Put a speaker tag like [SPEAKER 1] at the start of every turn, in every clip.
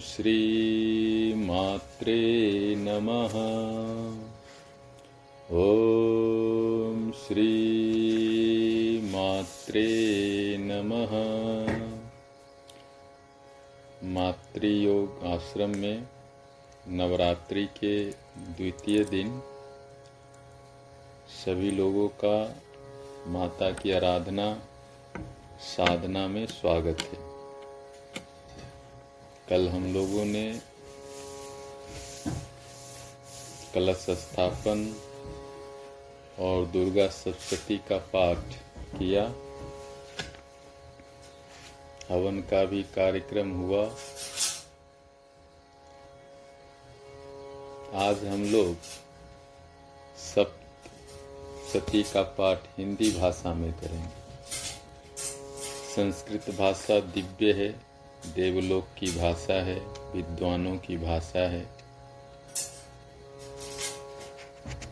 [SPEAKER 1] श्रीमात्रे नमः। ॐ श्रीमात्रे नमः। मातृयोग आश्रम में नवरात्रि के द्वितीय दिन सभी लोगों का माता की आराधना, साधना में स्वागत है। कल हम लोगों ने कलश स्थापन और दुर्गा सप्तती का पाठ किया। हवन का भी कार्यक्रम हुआ। आज हम लोग सप्तती का पाठ हिंदी भाषा में करेंगे। संस्कृत भाषा दिव्य है। देवलोक की भाषा है, विद्वानों की भाषा है।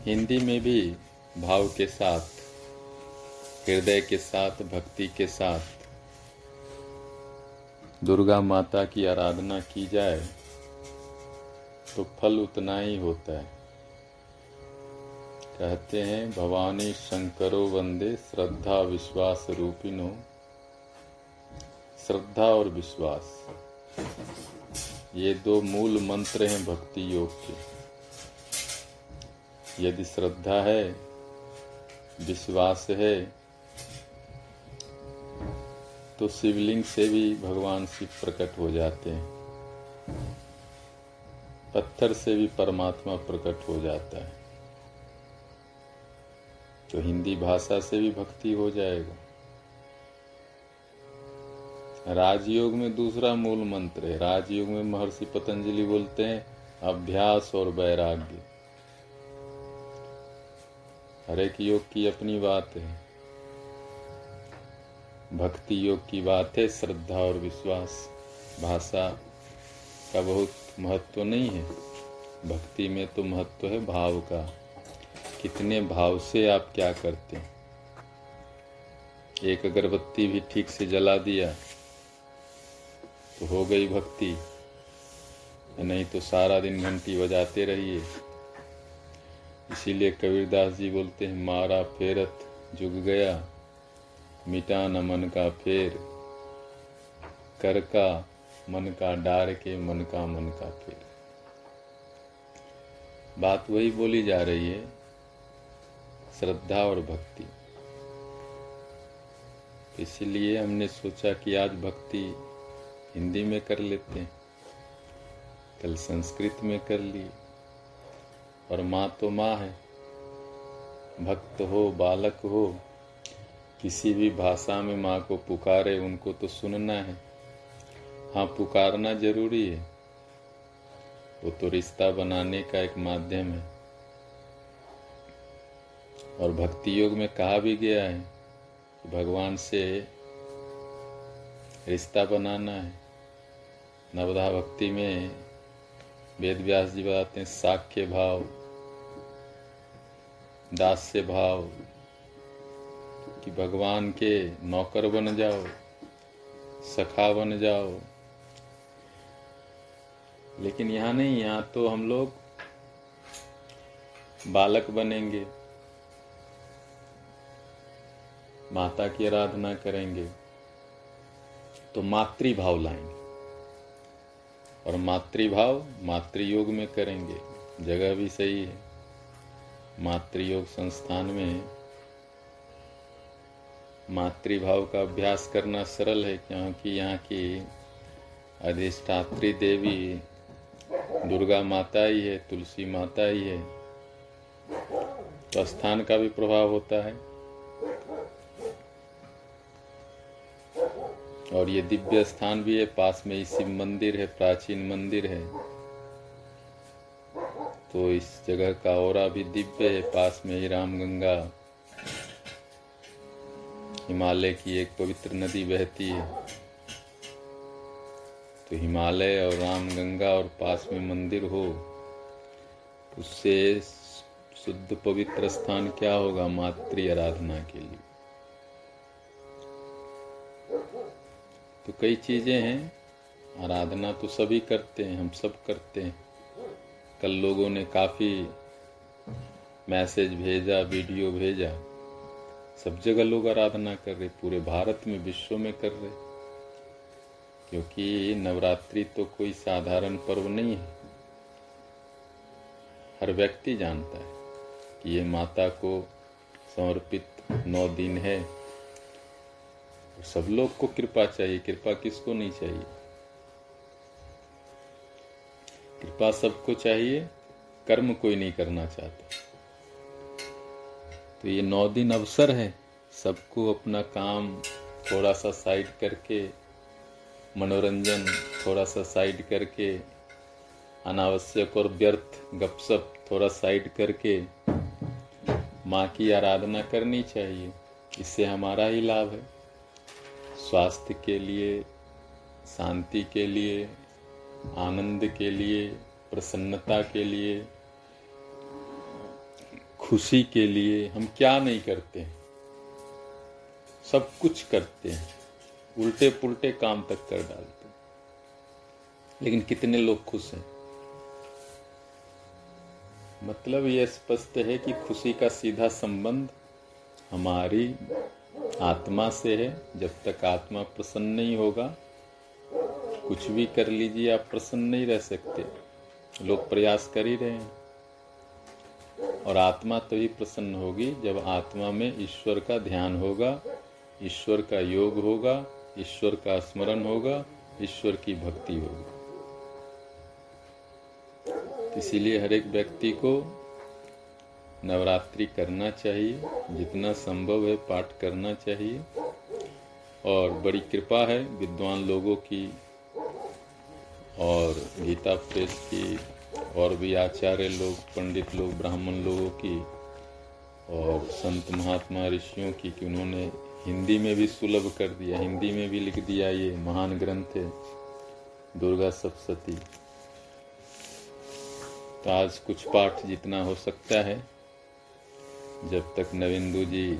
[SPEAKER 1] हिंदी में भी भाव के साथ, हृदय के साथ, भक्ति के साथ, दुर्गा माता की आराधना की जाए तो फल उतना ही होता है। कहते हैं, भवानी शंकरो वंदे श्रद्धा विश्वास रूपिनो। श्रद्धा और विश्वास। ये दो मूल मंत्र हैं भक्ति योग के। यदि श्रद्धा है, विश्वास है तो शिवलिंग से भी भगवान शिव प्रकट हो जाते हैं। पत्थर से भी परमात्मा प्रकट हो जाता है। तो हिंदी भाषा से भी भक्ति हो जाएगा। राजयोग में दूसरा मूल मंत्र है। राजयोग में महर्षि पतंजलि बोलते हैं, अभ्यास और वैराग्य। हर एक योग की अपनी बात है। भक्ति योग की बात है, श्रद्धा और विश्वास। भाषा का बहुत महत्व नहीं है। भक्ति में तो महत्व है भाव का। कितने भाव से आप क्या करते हैं? एक अगरबत्ती भी ठीक से जला दिया। तो हो गई भक्ति। नहीं तो सारा दिन घंटी बजाते रहिए। इसीलिए कबीरदास जी बोलते हैं, मारा फेरत, जुग गया मिटा न मन का फेर। कर का मन का डार के मन का मन का फेर। बात वही बोली जा रही है, श्रद्धा और भक्ति। इसीलिए हमने सोचा कि आज भक्ति हिंदी में कर लेते हैं, कल संस्कृत में कर लिए। और माँ तो माँ है, भक्त हो, बालक हो, किसी भी भाषा में माँ को पुकारे, उनको तो सुनना है। हाँ पुकारना ज़रूरी है। वो तो रिश्ता बनाने का एक माध्यम है। और भक्ति योग में कहा भी गया है कि भगवान से रिश्ता बनाना है। नवधा भक्ति में वेद व्यास जी बताते हैं साख्य भाव, दास्य भाव, कि भगवान के नौकर बन जाओ, सखा बन जाओ। लेकिन यहाँ नहीं, यहाँ तो हम लोग बालक बनेंगे, माता की आराधना करेंगे तो मातृभाव लाएँगे। और मातृभाव मातृयोग में करेंगे। जगह भी सही है। मातृयोग संस्थान में मातृभाव का अभ्यास करना सरल है, क्योंकि यहाँ की अधिष्ठात्री देवी दुर्गा माता ही है, तुलसी माता ही है। तो स्थान का भी प्रभाव होता है। और ये दिव्य स्थान भी है, पास में ही शिव मंदिर है, प्राचीन मंदिर है। तो इस जगह का और भी दिव्य है, पास में ही राम गंगा। हिमालय की एक पवित्र नदी बहती है। तो हिमालय और रामगंगा और पास में मंदिर हो, उससे शुद्ध पवित्र स्थान क्या होगा मातृ आराधना के लिए? तो कई चीज़ें हैं। आराधना तो सभी करते हैं, हम सब करते हैं। कल लोगों ने काफ़ी मैसेज भेजा, वीडियो भेजा। सब जगह लोग आराधना कर रहे, पूरे भारत में, विश्व में कर रहे। क्योंकि नवरात्रि तो कोई साधारण पर्व नहीं है। हर व्यक्ति जानता है कि ये माता को समर्पित नौ दिन है। सब लोग को कृपा चाहिए, कृपा किसको नहीं चाहिए? कृपा सबको चाहिए, कर्म कोई नहीं करना चाहता। तो ये नौ दिन अवसर है, सबको अपना काम थोड़ा सा साइड करके, मनोरंजन थोड़ा सा साइड करके, अनावश्यक और व्यर्थ गपशप थोड़ा साइड करके, माँ की आराधना करनी चाहिए। इससे हमारा ही लाभ है। स्वास्थ्य के लिए, शांति के लिए, आनंद के लिए, प्रसन्नता के लिए, खुशी के लिए हम क्या नहीं करते? हैं सब कुछ करते हैं। उल्टे पुल्टे काम तक कर डालते हैं। लेकिन कितने लोग खुश हैं? मतलब यह स्पष्ट है कि खुशी का सीधा संबंध हमारी आत्मा से है, जब तक आत्मा प्रसन्न नहीं होगा, कुछ भी कर लीजिए, आप प्रसन्न नहीं रह सकते। लोग प्रयास कर ही रहे हैं। और आत्मा तो ही प्रसन्न होगी, जब आत्मा में ईश्वर का ध्यान होगा, ईश्वर का योग होगा, ईश्वर का स्मरण होगा, ईश्वर की भक्ति होगी। इसीलिए हर एक व्यक्ति को नवरात्रि करना चाहिए, जितना संभव है पाठ करना चाहिए। और बड़ी कृपा है विद्वान लोगों की और गीता प्रेस की, और भी आचार्य लोग, पंडित लोग, ब्राह्मण लोगों की, और संत महात्मा ऋषियों की, कि उन्होंने हिंदी में भी सुलभ कर दिया, हिंदी में भी लिख दिया ये महान ग्रंथ है, दुर्गा सप्तती तो आज कुछ पाठ जितना हो सकता है जब तक नविंदु जी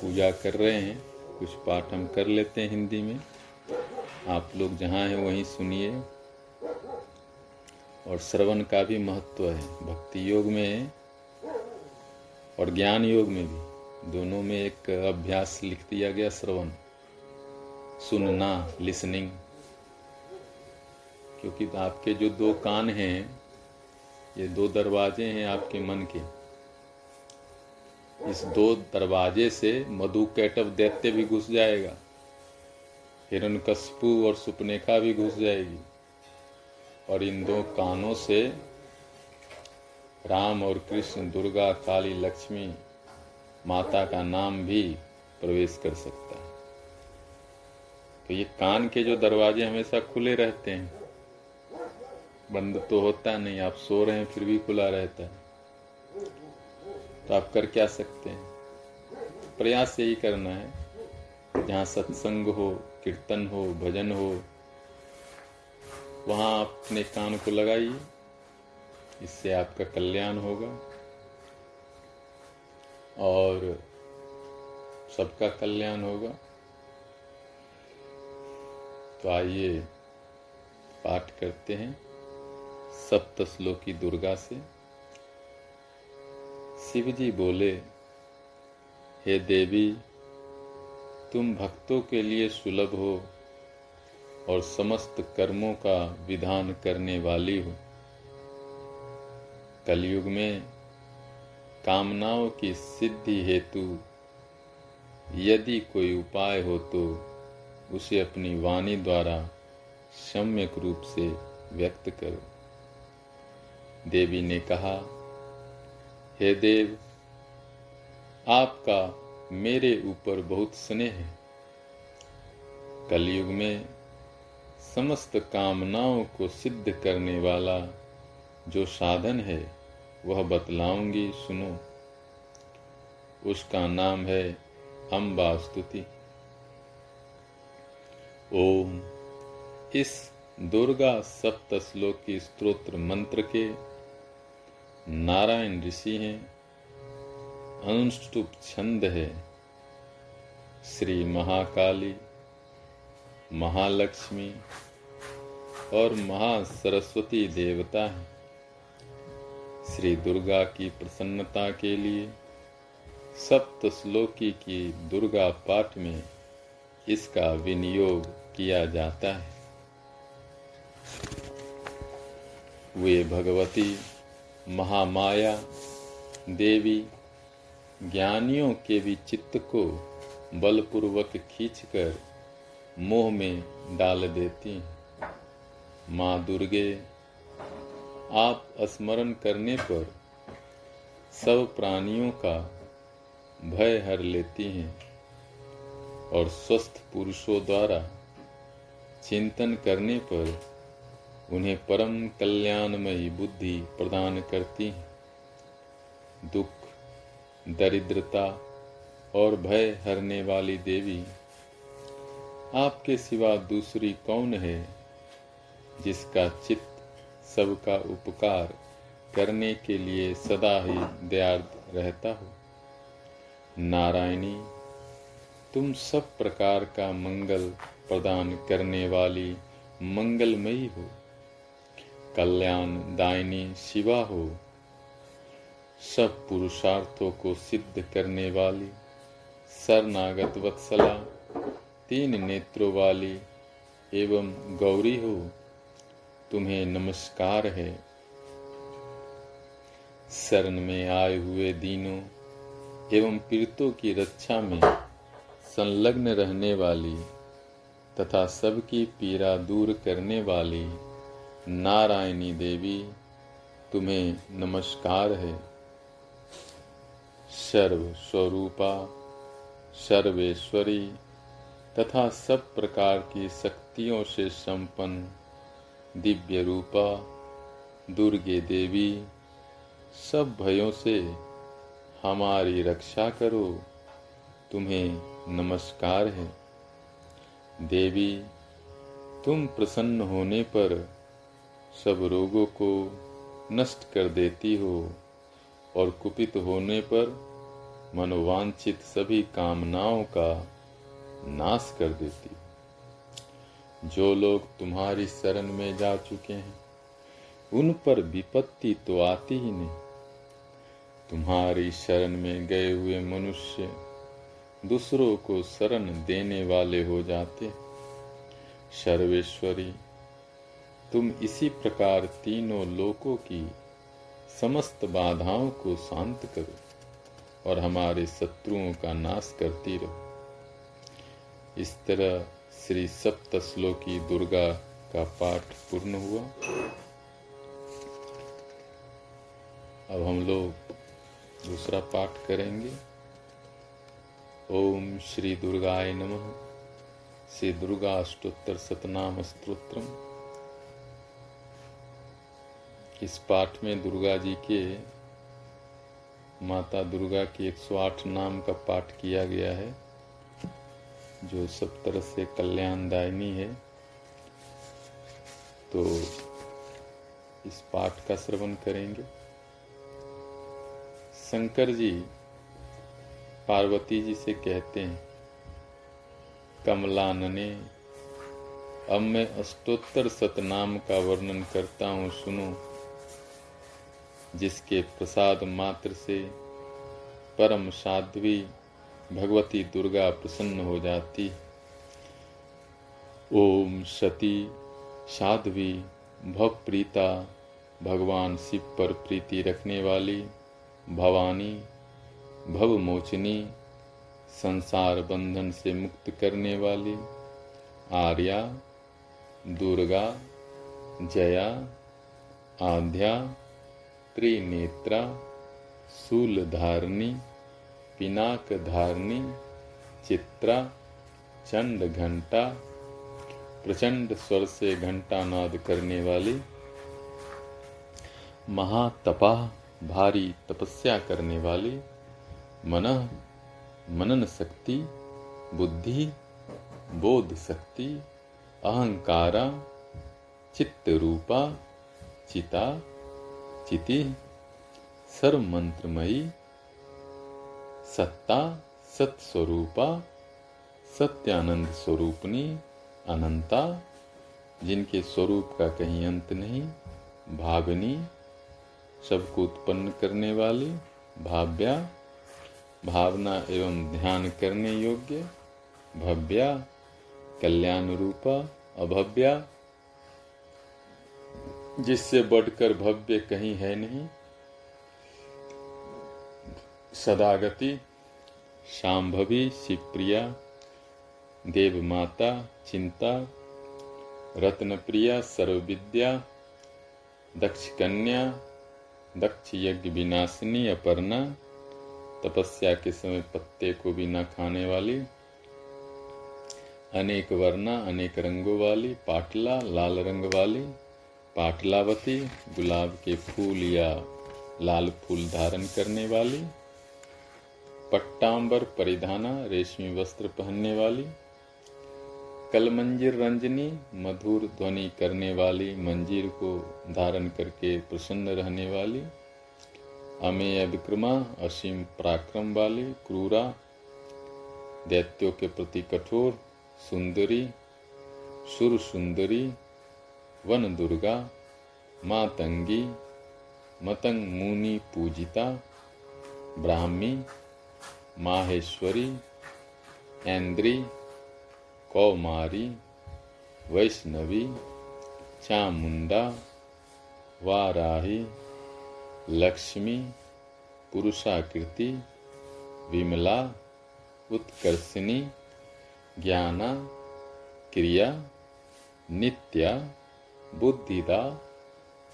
[SPEAKER 1] पूजा कर रहे हैं, कुछ पाठ हम कर लेते हैं हिंदी में। आप लोग जहाँ हैं वहीं सुनिए। और श्रवण का भी महत्व है। भक्ति योग में और ज्ञान योग में भी। दोनों में एक अभ्यास लिख दिया गया श्रवण। सुनना, लिसनिंग। क्योंकि आपके जो दो कान हैं, ये दो दरवाजे हैं आपके मन के। इस दो दरवाजे से मधु कैटव दैत्य भी घुस जाएगा। हिरण कस्पू और सुपनेखा भी घुस जाएगी। और इन दो कानों से राम और कृष्ण दुर्गा काली लक्ष्मी माता का नाम भी प्रवेश कर सकता है। तो ये कान के जो दरवाजे हमेशा खुले रहते हैं, बंद तो होता नहीं, आप सो रहे हैं फिर भी खुला रहता है। तो आप कर क्या सकते हैं? प्रयास यही करना है, जहाँ सत्संग हो, कीर्तन हो, भजन हो, वहाँ अपने कान को लगाइए, इससे आपका कल्याण होगा। और सबका कल्याण होगा। तो आइए पाठ करते हैं सप्त श्लोकी दुर्गा से। शिव जी बोले, हे देवी, तुम भक्तों के लिए सुलभ हो और समस्त कर्मों का विधान करने वाली हो। कलयुग में कामनाओं की सिद्धि हेतु यदि कोई उपाय हो तो उसे अपनी वाणी द्वारा सम्यक रूप से व्यक्त करो। देवी ने कहा हे देव, आपका मेरे ऊपर बहुत स्नेह है। कलयुग में समस्त कामनाओं को सिद्ध करने वाला जो साधन है, वह बतलाऊँगी, सुनो। उसका नाम है अम्बा स्तुति। ओम। इस दुर्गा सप्त श्लोकी स्त्रोत्र मंत्र के नारायण ऋषि हैं। अनुष्टुप छंद है। श्री महाकाली, महालक्ष्मी और महासरस्वती देवता है। श्री दुर्गा की प्रसन्नता के लिए सप्त श्लोकी की दुर्गा पाठ में इसका विनियोग किया जाता है। वे भगवती महामाया, देवी, ज्ञानियों के भी चित्त को बलपूर्वक खींचकर मोह में डाल देती हैं। माँ दुर्गे, आप स्मरण करने पर सब प्राणियों का भय हर लेती हैं और स्वस्थ पुरुषों द्वारा चिंतन करने पर उन्हें परम कल्याणमयी बुद्धि प्रदान करती हैं। दुख, दरिद्रता और भय हरने वाली देवी, आपके सिवा दूसरी कौन है जिसका चित्त सबका उपकार करने के लिए सदा ही दयार्द रहता हो? नारायणी, तुम सब प्रकार का मंगल प्रदान करने वाली मंगलमयी हो। कल्याण दायनी शिवा हो। सब पुरुषार्थों को सिद्ध करने वाली सरनागत वत्सला, तीन नेत्रों वाली एवं गौरी हो। तुम्हें नमस्कार है। शरण में आए हुए दीनों एवं पीड़ितों की रक्षा में संलग्न रहने वाली तथा सबकी पीड़ा दूर करने वाली नारायणी देवी, तुम्हें नमस्कार है। सर्व स्वरूपा सर्वेश्वरी तथा सब प्रकार की शक्तियों से संपन्न दिव्य रूपा, दुर्गे देवी, सब भयों से हमारी रक्षा करो। तुम्हें नमस्कार है। देवी, तुम प्रसन्न होने पर सब रोगों को नष्ट कर देती हो और कुपित होने पर मनोवांछित सभी कामनाओं का नाश कर देती। जो लोग तुम्हारी शरण में जा चुके हैं, उन पर विपत्ति तो आती ही नहीं। तुम्हारी शरण में गए हुए मनुष्य दूसरों को शरण देने वाले हो जाते। सर्वेश्वरी तुम इसी प्रकार तीनों लोकों की समस्त बाधाओं को शांत करो और हमारे शत्रुओं का नाश करती रहो। इस तरह श्री सप्त श्लोकी दुर्गा का पाठ पूर्ण हुआ। अब हम लोग दूसरा पाठ करेंगे। ओम श्री दुर्गाय नमः। श्री दुर्गा अष्टोत्तर सतनाम स्त्रोत्रम इस पाठ में दुर्गा जी के माता दुर्गा के 108 नाम का पाठ किया गया है, जो सब तरह से कल्याणदायिनी है। तो इस पाठ का श्रवण करेंगे। शंकर जी पार्वती जी से कहते हैं, कमलानने, अब मैं अष्टोत्तर सतनाम का वर्णन करता हूँ, सुनो। जिसके प्रसाद मात्र से परम साध्वी भगवती दुर्गा प्रसन्न हो जाती। ओम सती साध्वी भवप्रीता भगवान शिव पर प्रीति रखने वाली, भवानी भवमोचनी संसार बंधन से मुक्त करने वाली, आर्या, दुर्गा, जया आध्या त्रिनेत्रा, शूलधारणी पिनाक धारणी चित्रा चंड घंटा प्रचंड स्वर से घंटा नाद करने वाली, महातपा, भारी तपस्या करने वाली, मन, मनन शक्ति, बुद्धि, बोध शक्ति, अहंकारा चित्त रूपा चिता चिति सर्व मंत्रमयी सत्ता सत्स्वरूपा सत्यानंद स्वरूपनी अनंता, जिनके स्वरूप का कहीं अंत नहीं भावनी सबको उत्पन्न करने वाली, भाव्या, भावना एवं ध्यान करने योग्य, भव्या कल्याण रूपा अभव्या जिससे बढ़कर भव्य कहीं है नहीं। सदागति शाम्भवी शिवप्रिया देव माता चिंता रत्न प्रिया सर्वविद्या दक्ष कन्या दक्ष यज्ञ विनाशिनी अपर्णा, तपस्या के समय पत्ते को भी न खाने वाली, अनेक वर्णा, अनेक रंगों वाली, पाटला, लाल रंग वाली पाटलावती गुलाब के फूल या लाल फूल धारण करने वाली, पट्टाम्बर परिधाना, रेशमी वस्त्र पहनने वाली कलमंजिर रंजनी, मधुर ध्वनि करने वाली, मंजीर को धारण करके प्रसन्न रहने वाली अमेय विक्रमा असीम पराक्रम वाली, क्रूरा, दैत्यों के प्रति कठोर, सुंदरी, सुर सुंदरी वन दुर्गा मातंगी मतंग मुनि पूजिता ब्राह्मी माहेश्वरी ऐन्द्री कौमारी वैष्णवी चामुंडा वाराही लक्ष्मी पुरुषाकृति विमला उत्कर्षिणी ज्ञाना क्रिया नित्या बुद्धिदा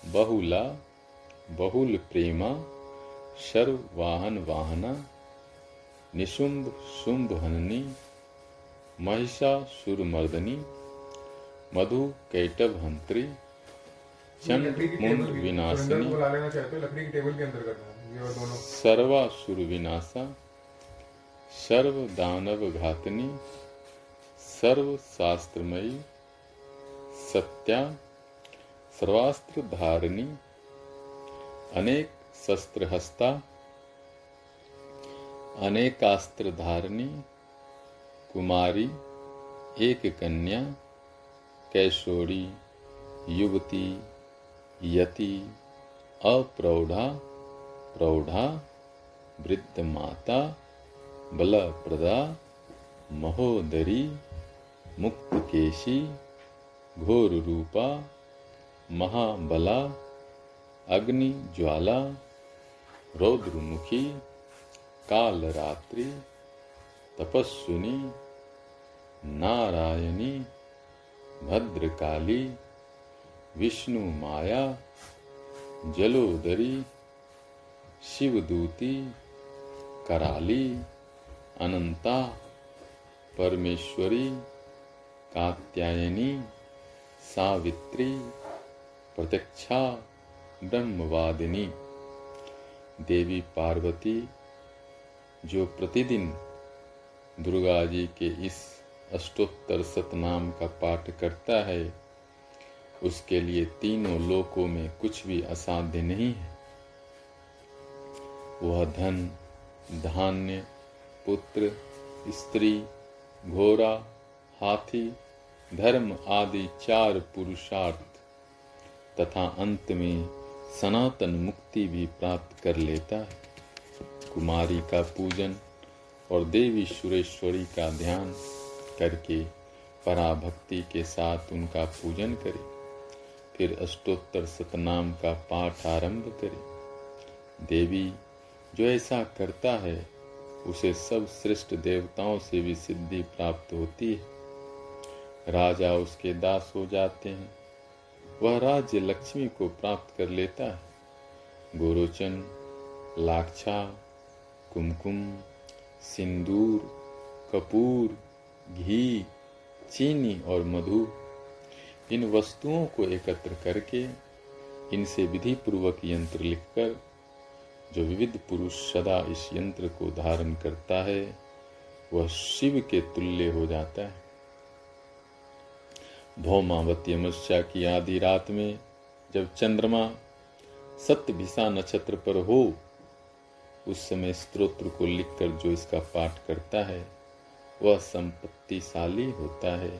[SPEAKER 1] बहुला बहुल प्रेमा सर्ववाहन वाहना निशुंभ शुंभ हननी महिषासुरमर्दनी मधु कैटभ हंत्री चंड मुंड विनाशिनी सर्वासुर विनाशा सर्व दानव घातनी सर्व शास्त्रमयी सत्या सर्वास्त्र धारणी, अनेक शस्त्र हस्ता अनेकास्त्र धारणी, कुमारी, एक कन्या, कैशोरी, युवती, यति, अप्रौढ़ा, प्रौढ़ा, वृद्ध माता, बलप्रदा, महोदरी, मुक्तकेशी घोर रूपा महाबला, अग्नि, ज्वाला, रौद्रमुखी, कालरात्रि, तपस्विनी, नारायणी, भद्रकाली, विष्णु माया, जलोदरी, शिवदूती, कराली, अनंता, परमेश्वरी, कात्यायनी, सावित्री प्रत्यक्षा ब्रह्मवादिनी। देवी पार्वती, जो प्रतिदिन दुर्गा जी के इस अष्टोत्तर सतनाम का पाठ करता है, उसके लिए तीनों लोकों में कुछ भी असाध्य नहीं है। वह धन, धान्य, पुत्र, स्त्री, घोड़ा, हाथी, धर्म आदि चार पुरुषार्थ तथा अंत में सनातन मुक्ति भी प्राप्त कर लेता है। कुमारी का पूजन और देवी सुरेश्वरी का ध्यान करके पराभक्ति के साथ उनका पूजन करें। फिर अष्टोत्तर सतनाम का पाठ आरंभ करें। देवी जो ऐसा करता है, उसे सब श्रेष्ठ देवताओं से भी सिद्धि प्राप्त होती है। राजा उसके दास हो जाते हैं। वह राज्य लक्ष्मी को प्राप्त कर लेता है। गोरोचन, लाक्षा, कुमकुम, सिंदूर, कपूर, घी, चीनी और मधु, इन वस्तुओं को एकत्र करके इनसे विधि पूर्वक यंत्र लिखकर, जो विविध पुरुष सदा इस यंत्र को धारण करता है, वह शिव के तुल्य हो जाता है। भौमावती अमस्या की आधी रात में जब चंद्रमा सत्य भिसा नक्षत्र पर हो, उस समय स्त्रोत्र को लिखकर जो इसका पाठ करता है, वह संपत्तिशाली होता है।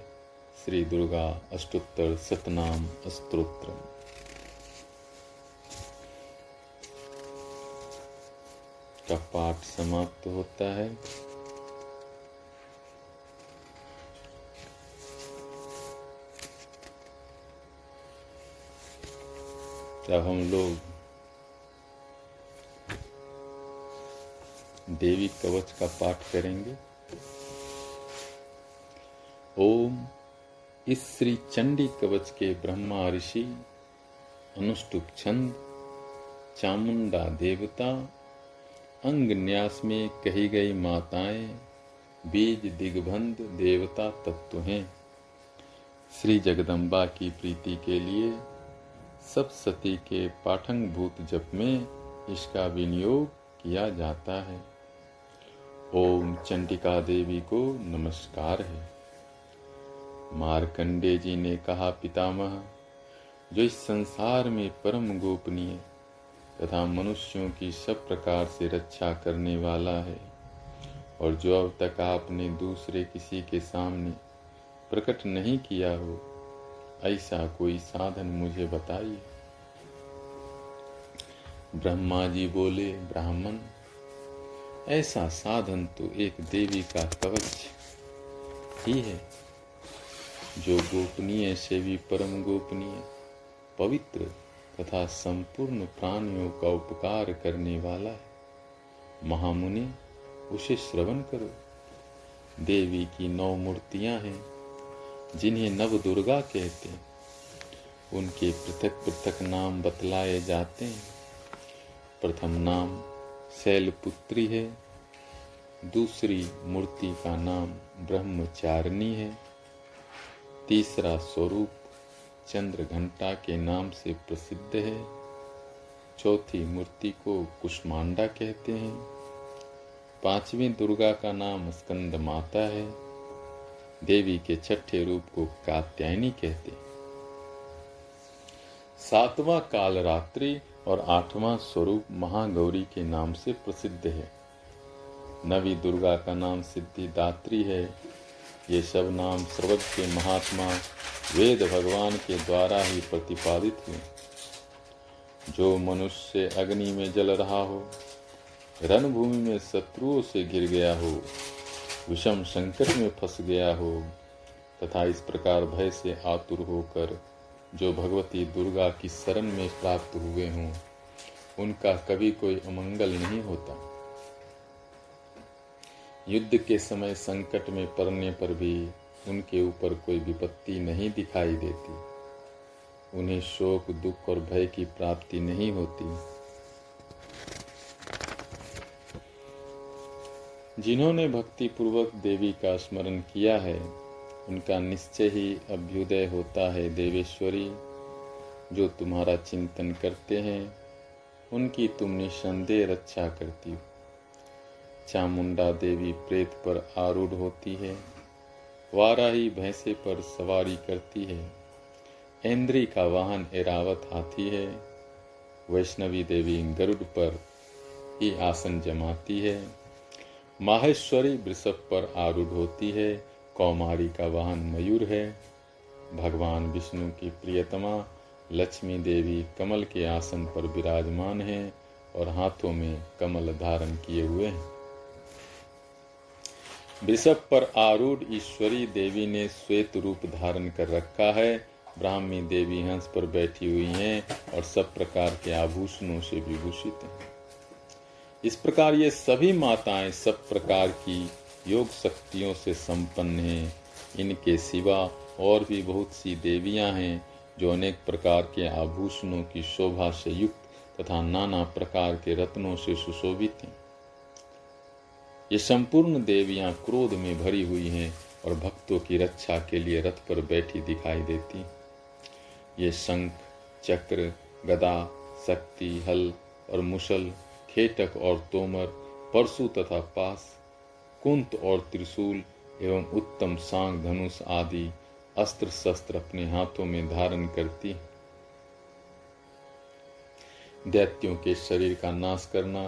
[SPEAKER 1] श्री दुर्गा अष्टोत्तर सतनाम स्त्रोत्र का पाठ समाप्त होता है। जब हम लोग देवी कवच का पाठ करेंगे, ओम इस श्री चंडी कवच के ब्रह्मा ऋषि, अनुष्टुप छंद, चामुंडा देवता, अंग न्यास में कही गई माताएँ, बीज दिग्बंध देवता तत्व हैं। श्री जगदम्बा की प्रीति के लिए सब सती के पाठंगभूत जप में इसका विनियोग किया जाता है। ओम चंडिका देवी को नमस्कार है। मारकंडे जी ने कहा, पितामह, जो इस संसार में परम गोपनीय तथा मनुष्यों की सब प्रकार से रक्षा करने वाला है और जो अब तक आपने दूसरे किसी के सामने प्रकट नहीं किया हो ऐसा कोई साधन मुझे बताइए? ब्रह्मा जी बोले, ब्राह्मण, ऐसा साधन तो एक देवी का कवच ही है, जो गोपनीय से भी परम गोपनीय, पवित्र तथा संपूर्ण प्राणियों का उपकार करने वाला है। महामुनि, उसे श्रवण करो। देवी की नौ मूर्तियाँ हैं। जिन्हें नव दुर्गा कहते हैं, उनके पृथक पृथक नाम बतलाए जाते हैं। प्रथम नाम शैलपुत्री है, दूसरी मूर्ति का नाम ब्रह्मचारिणी है, तीसरा स्वरूप चंद्र घंटा के नाम से प्रसिद्ध है, चौथी मूर्ति को कुष्मांडा कहते हैं, पांचवी दुर्गा का नाम स्कंद माता है देवी के छठे रूप को कात्यायनी कहते सातवां काल रात्रि और आठवां स्वरूप महागौरी के नाम से प्रसिद्ध है। नवी दुर्गा का नाम सिद्धिदात्री है। ये सब नाम सर्वज्ञ के महात्मा वेद भगवान के द्वारा ही प्रतिपादित हुए जो मनुष्य अग्नि में जल रहा हो, रणभूमि में शत्रुओं से गिर गया हो विषम संकट में फंस गया हो, तथा इस प्रकार भय से आतुर होकर जो भगवती दुर्गा की शरण में प्राप्त हुए हों, उनका कभी कोई अमंगल नहीं होता। युद्ध के समय संकट में पड़ने पर भी उनके ऊपर कोई विपत्ति नहीं दिखाई देती। उन्हें शोक, दुख और भय की प्राप्ति नहीं होती। जिन्होंने भक्ति पूर्वक देवी का स्मरण किया है, उनका निश्चय ही अभ्युदय होता है देवेश्वरी, जो तुम्हारा चिंतन करते हैं, उनकी तुम निसंदेह रक्षा करती हो। चामुंडा देवी प्रेत पर आरूढ़ होती है, वाराही भैंसे पर सवारी करती है इंद्री का वाहन एरावत हाथी है, वैष्णवी देवी गरुड़ पर ही आसन जमाती है। माहेश्वरी वृषभ पर आरूढ़ होती है, कौमारी का वाहन मयूर है। भगवान विष्णु की प्रियतमा, लक्ष्मी देवी कमल के आसन पर विराजमान है और हाथों में कमल धारण किए हुए हैं। वृषभ पर आरूढ़ ईश्वरी देवी ने श्वेत रूप धारण कर रखा है। ब्राह्मी देवी हंस पर बैठी हुई हैं और सब प्रकार के आभूषणों से विभूषित हैं। इस प्रकार ये सभी माताएँ सब प्रकार की योग शक्तियों से संपन्न हैं। इनके सिवा और भी बहुत सी देवियाँ हैं, जो अनेक प्रकार के आभूषणों की शोभा से युक्त तथा नाना प्रकार के रत्नों से सुशोभित हैं। ये संपूर्ण देवियाँ क्रोध में भरी हुई हैं और भक्तों की रक्षा के लिए रथ पर बैठी दिखाई देती ये शंख, चक्र, गदा, शक्ति, हल और मुसल खेटक और तोमर परशु तथा पास, कुंत और त्रिशूल एवं उत्तम सांग धनुष आदि अस्त्र शस्त्र अपने हाथों में धारण करती दैत्यों के शरीर का नाश करना,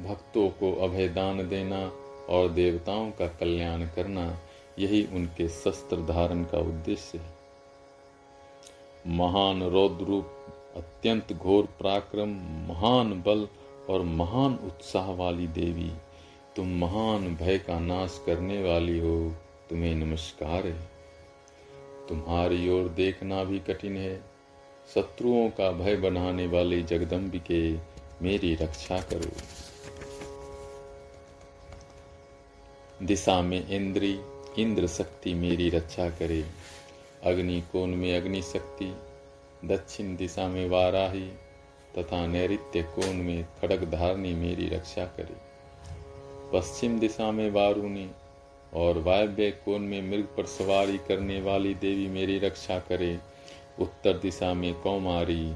[SPEAKER 1] भक्तों को अभय दान देना और देवताओं का कल्याण करना, यही उनके शस्त्र धारण का उद्देश्य है। महान रौद्र रूप, अत्यंत घोर पराक्रम, महान बल और महान उत्साह वाली देवी, तुम महान भय का नाश करने वाली हो, तुम्हें नमस्कार है। तुम्हारी ओर देखना भी कठिन है, शत्रुओं का भय बनाने वाले जगदम्बिके मेरी रक्षा करो। दिशा में इंद्री, इंद्र शक्ति मेरी रक्षा करे। अग्नि कोण में अग्नि शक्ति, दक्षिण दिशा में वाराही तथा नैत्य कोण में खड़क धारणी मेरी रक्षा करे। पश्चिम दिशा में वारुणी और वायव्य कोण में मृग पर सवारी करने वाली देवी मेरी रक्षा करे। उत्तर दिशा में कौमारी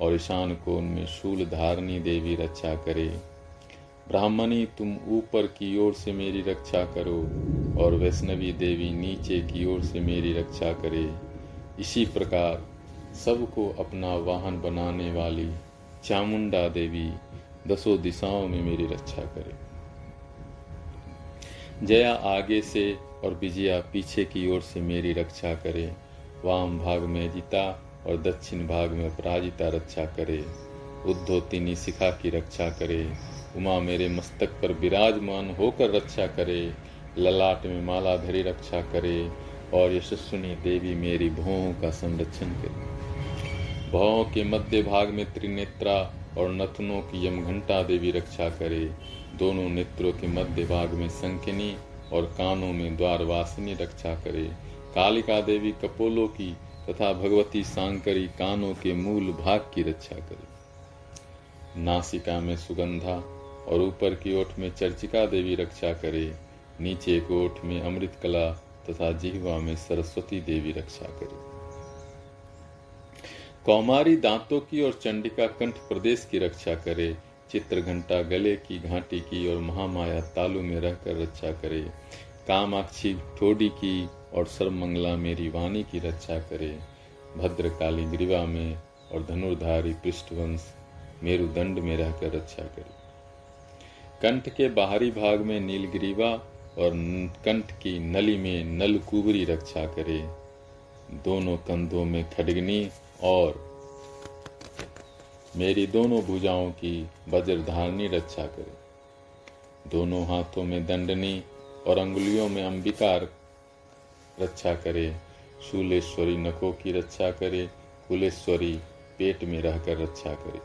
[SPEAKER 1] और ईशान कोण में शूल धारणी देवी रक्षा करे। ब्राह्मणी, तुम ऊपर की ओर से मेरी रक्षा करो और वैष्णवी देवी नीचे की ओर से मेरी रक्षा करे। इसी प्रकार सबको अपना वाहन बनाने वाली चामुंडा देवी दसों दिशाओं में मेरी रक्षा करे। जया आगे से और विजया पीछे की ओर से मेरी रक्षा करे। वाम भाग में जीता और दक्षिण भाग में अपराजिता रक्षा करे। उद्धोतिनी शिखा की रक्षा करे। उमा मेरे मस्तक पर विराजमान होकर रक्षा करे। ललाट में माला धरी रक्षा करे। और यशस्विनी देवी मेरी भौं का संरक्षण करे। भौं के मध्य भाग में त्रिनेत्रा और नथनों की यमघंटा देवी रक्षा करे। दोनों नेत्रों के मध्य भाग में संकिनी और कानों में द्वारवासिनी रक्षा करे। कालिका देवी कपोलों की तथा भगवती सांकरी कानों के मूल भाग की रक्षा करे। नासिका में सुगंधा और ऊपर की ओठ में चर्चिका देवी रक्षा करे। नीचे की ओठ में अमृत कला तथा जिहवा में सरस्वती देवी रक्षा करे। कौमारी दांतों की और चंडिका कंठ प्रदेश की रक्षा करे चित्र घंटा गले की घाटी की और महामाया तालु में रहकर रक्षा करे। कामाक्षी ठोडी की और सर्वमंगला मेरी वाणी की रक्षा करे। भद्रकाली ग्रीवा में और धनुर्धारी पृष्ठवंश मेरुदंड में रहकर रक्षा करे। कंठ के बाहरी भाग में नीलग्रीवा और कंठ की नली में नलकुबरी रक्षा करे। दोनों कंधों में खडगनी और मेरी दोनों भुजाओं की वज्रधारणी रक्षा करे। दोनों हाथों में दंडनी और अंगुलियों में अंबिकार रक्षा करे। शूलेश्वरी नखों की रक्षा करे। कुलेश्वरी पेट में रहकर रक्षा करे।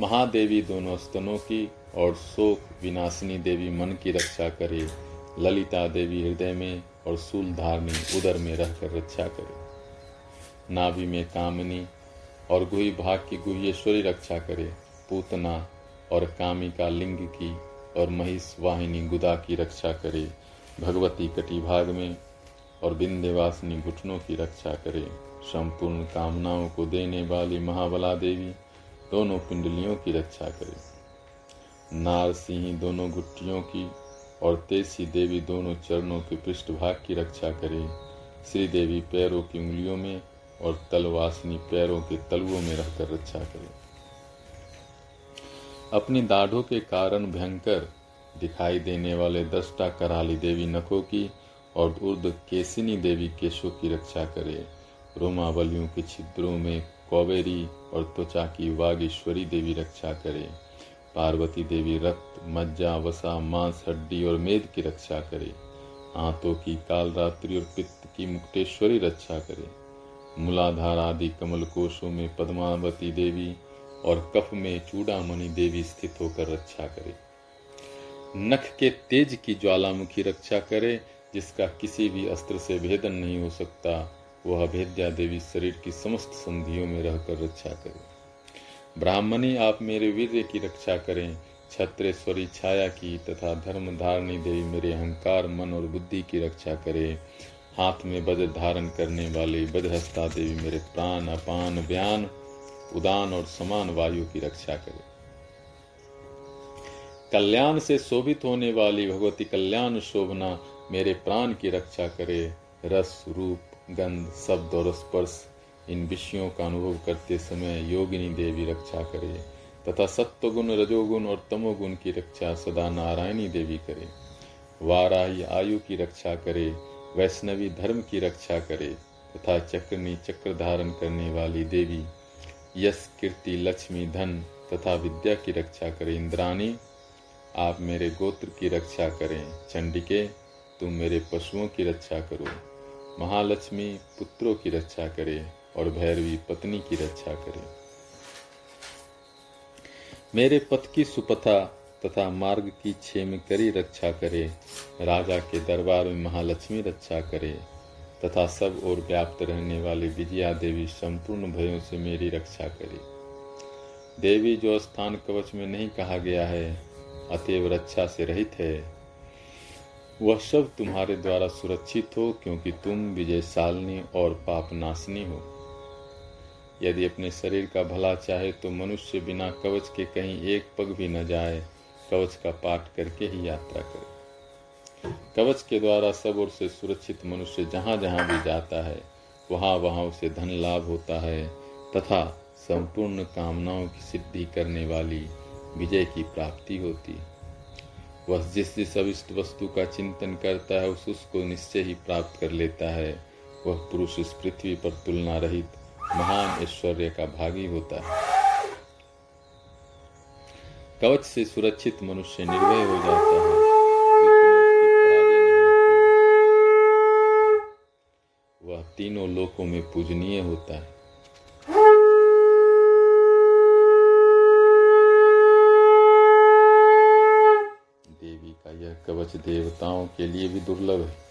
[SPEAKER 1] महादेवी दोनों स्तनों की और शोक विनाशिनी देवी मन की रक्षा करे। ललिता देवी हृदय में और सूल धारणी उदर में रहकर रक्षा करे। नाभि में कामनी और गुही भाग की गुहेश्वरी रक्षा करे, पूतना और कामिका लिंग की और महिष वाहिनी गुदा की रक्षा करे, भगवती कटी भाग में और बिंध्यवासिनी घुटनों की रक्षा करे, संपूर्ण कामनाओं को देने वाली महाबला देवी दोनों पिंडलियों की रक्षा करे। नार सिंह दोनों गुट्टियों की और तेसी देवी दोनों चरणों के पृष्ठभाग की रक्षा करे। श्री देवी पैरों की उंगलियों में और तलवासिनी पैरों के तलुओं में रहकर रक्षा करे। अपनी दाढ़ों के कारण भयंकर दिखाई देने वाले दस्ता कराली देवी नखों की और उर्द केसिनी देवी केशों की रक्षा करे। रोमावलियों के छिद्रों में कौवेरी और त्वचा की वागेश्वरी देवी रक्षा करे। पार्वती देवी रक्त, मज्जा, वसा, मांस, हड्डी और मेद की रक्षा करे। हाथों की कालरात्रि और पित्त की मुक्तेश्वरी रक्षा करे। मूलाधार आदि कमल कोशों में पद्मावती देवी और कफ में चूड़ामणि देवी स्थित होकर रक्षा करे। नख के तेज की ज्वालामुखी रक्षा करे, जिसका किसी भी अस्त्र से भेदन नहीं हो सकता, वह अभेद्या देवी शरीर की समस्त संधियों में रहकर रक्षा करे। ब्राह्मणी आप मेरे वीर्य की रक्षा करें, छत्रेश्वरी छाया की तथा धर्म धारणी देवी मेरे अहंकार, मन और बुद्धि की रक्षा करे। हाथ में वज्र धारण करने वाली बजहस्ता देवी मेरे प्राण, अपान बयान उदान और समान वायु की रक्षा करे। कल्याण से शोभित होने वाली भगवती कल्याण शोभना मेरे प्राण की रक्षा करे। रस, रूप, गंध, शब्द और स्पर्श, इन विषयों का अनुभव करते समय योगिनी देवी रक्षा करे। तथा सत्वगुण, रजोगुण और तमोगुण की रक्षा सदा नारायणी देवी करे। वाराही आयु की रक्षा करे। वैष्णवी धर्म की रक्षा करे तथा चक्रनी चक्र धारण करने वाली देवी, यश, कीर्ति, लक्ष्मी, धन तथा विद्या की रक्षा करे। इंद्राणी, आप मेरे गोत्र की रक्षा करें। चंडिके, तुम मेरे पशुओं की रक्षा करो। महालक्ष्मी, पुत्रों की रक्षा करे और भैरवी, पत्नी की रक्षा करे। मेरे पथ की सुपथा तथा मार्ग की क्षेम करी रक्षा करे, राजा के दरबार में महालक्ष्मी रक्षा करे, तथा सब और व्याप्त रहने वाली विजया देवी संपूर्ण भयों से मेरी रक्षा करे। देवी, जो स्थान कवच में नहीं कहा गया है, अतएव रक्षा से रहित है। वह सब तुम्हारे द्वारा सुरक्षित हो, क्योंकि तुम विजयशालिनी और पाप नाशनी हो। यदि अपने शरीर का भला चाहे तो मनुष्य बिना कवच के कहीं एक पग भी न जाए। कवच का पाठ करके ही यात्रा करे। कवच के द्वारा सब ओर से सुरक्षित मनुष्य जहाँ जहाँ भी जाता है वहाँ वहाँ उसे धन लाभ होता है, तथा संपूर्ण कामनाओं की सिद्धि करने वाली विजय की प्राप्ति होती वह जिस जिस अविष्ट वस्तु का चिंतन करता है, उस उसको निश्चय ही प्राप्त कर लेता है। वह पुरुष इस पृथ्वी पर तुलना रहित महान ऐश्वर्य का भागी होता है। कवच से सुरक्षित मनुष्य निर्भय हो जाता है। वह तीनों लोकों में पूजनीय होता है। देवी का यह कवच देवताओं के लिए भी दुर्लभ है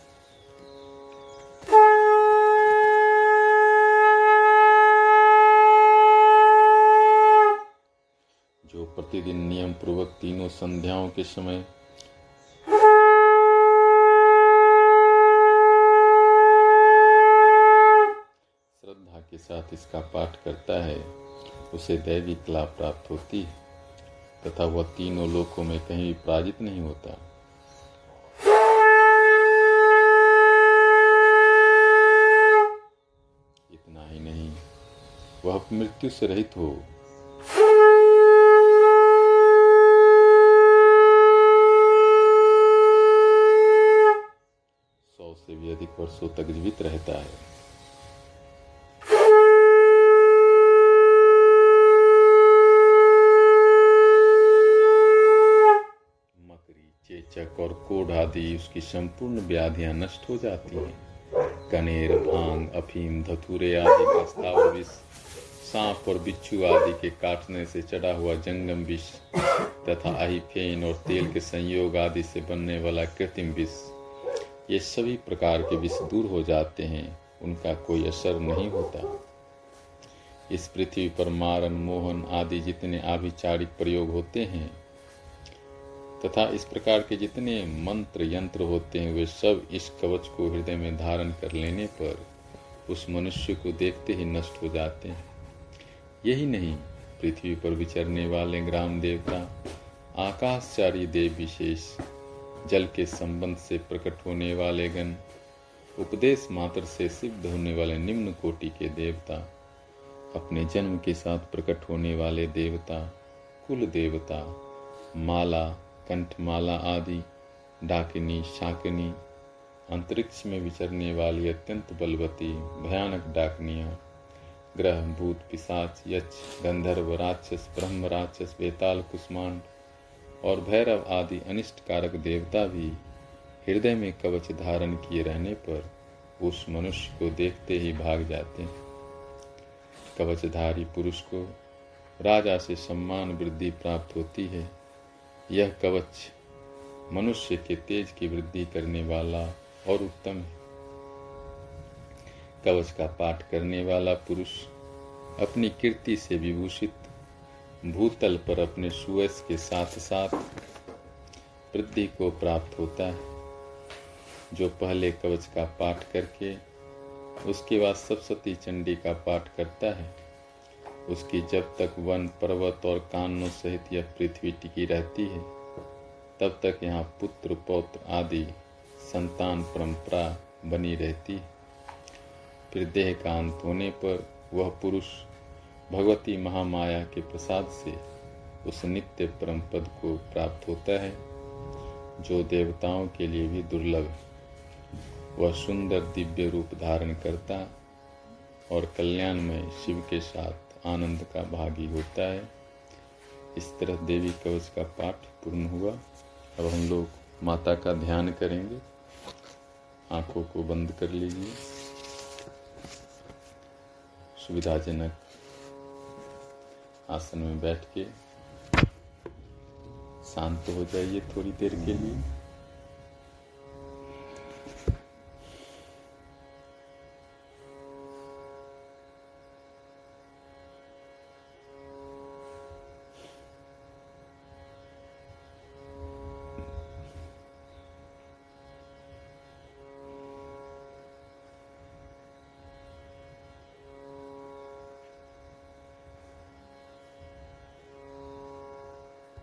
[SPEAKER 1] प्रतिदिन नियम पूर्वक तीनों संध्याओं के समय श्रद्धा के साथ इसका पाठ करता है। उसे दैवी कला प्राप्त होती है, तथा वह तीनों लोकों में कहीं पराजित नहीं होता। इतना ही नहीं, वह मृत्यु से रहित हो। तक जीवित रहता है। मकरी, चेचक और कोढ़ आदि, उसकी संपूर्ण व्याधियाँ नष्ट हो जाती हैं। कनेर, भाँग, अफीम, धतूरे आदि का विष, सांप और बिच्छू आदि के काटने से चढ़ा हुआ जंगम विष तथा अहिफेन और तेल के संयोग आदि से बनने वाला कृत्रिम विष। ये सभी प्रकार के विष दूर हो जाते हैं, उनका कोई असर नहीं होता। इस पृथ्वी पर मारन, मोहन आदि जितने आभिचारिक प्रयोग होते हैं, तथा इस प्रकार के जितने मंत्र यंत्र होते हैं, वे सब इस कवच को हृदय में धारण कर लेने पर उस मनुष्य को देखते ही नष्ट हो जाते हैं। यही नहीं, पृथ्वी पर विचरने वाले ग्राम देवता आकाशचारी देव विशेष जल के संबंध से प्रकट होने वाले गण, उपदेश मात्र से सिद्ध होने वाले निम्न कोटि के देवता, अपने जन्म के साथ प्रकट होने वाले देवता, कुल देवता, माला, कंठमाला आदि, डाकिनी, शाकिनी, अंतरिक्ष में विचरने वाली अत्यंत बलवती, भयानक डाकनिया, ग्रह, भूत, पिशाच, यक्ष, गंधर्व, राक्षस, ब्रह्म, राक्षस बेताल कुष्मांड और भैरव आदि अनिष्ट कारक देवता भी हृदय में कवच धारण किए रहने पर उस मनुष्य को देखते ही भाग जाते हैं। कवचधारी पुरुष को राजा से सम्मान वृद्धि प्राप्त होती है। यह कवच मनुष्य के तेज की वृद्धि करने वाला और उत्तम है। कवच का पाठ करने वाला पुरुष अपनी कीर्ति से विभूषित भूतल पर अपने सुयस के साथ साथ वृद्धि को प्राप्त होता है। जो पहले कवच का पाठ करके, उसके बाद सप्तती चंडी का पाठ करता है, उसकी जब तक वन पर्वत और कानों सहित यह पृथ्वी टिकी रहती है, तब तक यहाँ पुत्र, पौत्र आदि संतान परंपरा बनी रहती है। फिर देह का अंत होने पर वह पुरुष भगवती महामाया के प्रसाद से उस नित्य परम पद को प्राप्त होता है, जो देवताओं के लिए भी दुर्लभ वह सुंदर दिव्य रूप धारण करता और कल्याण में शिव के साथ आनंद का भागी होता है। इस तरह देवी कवच का पाठ पूर्ण हुआ। अब हम लोग माता का ध्यान करेंगे। आँखों को बंद कर लीजिए। सुविधाजनक आसन में बैठ के शांत हो जाइए थोड़ी देर के लिए।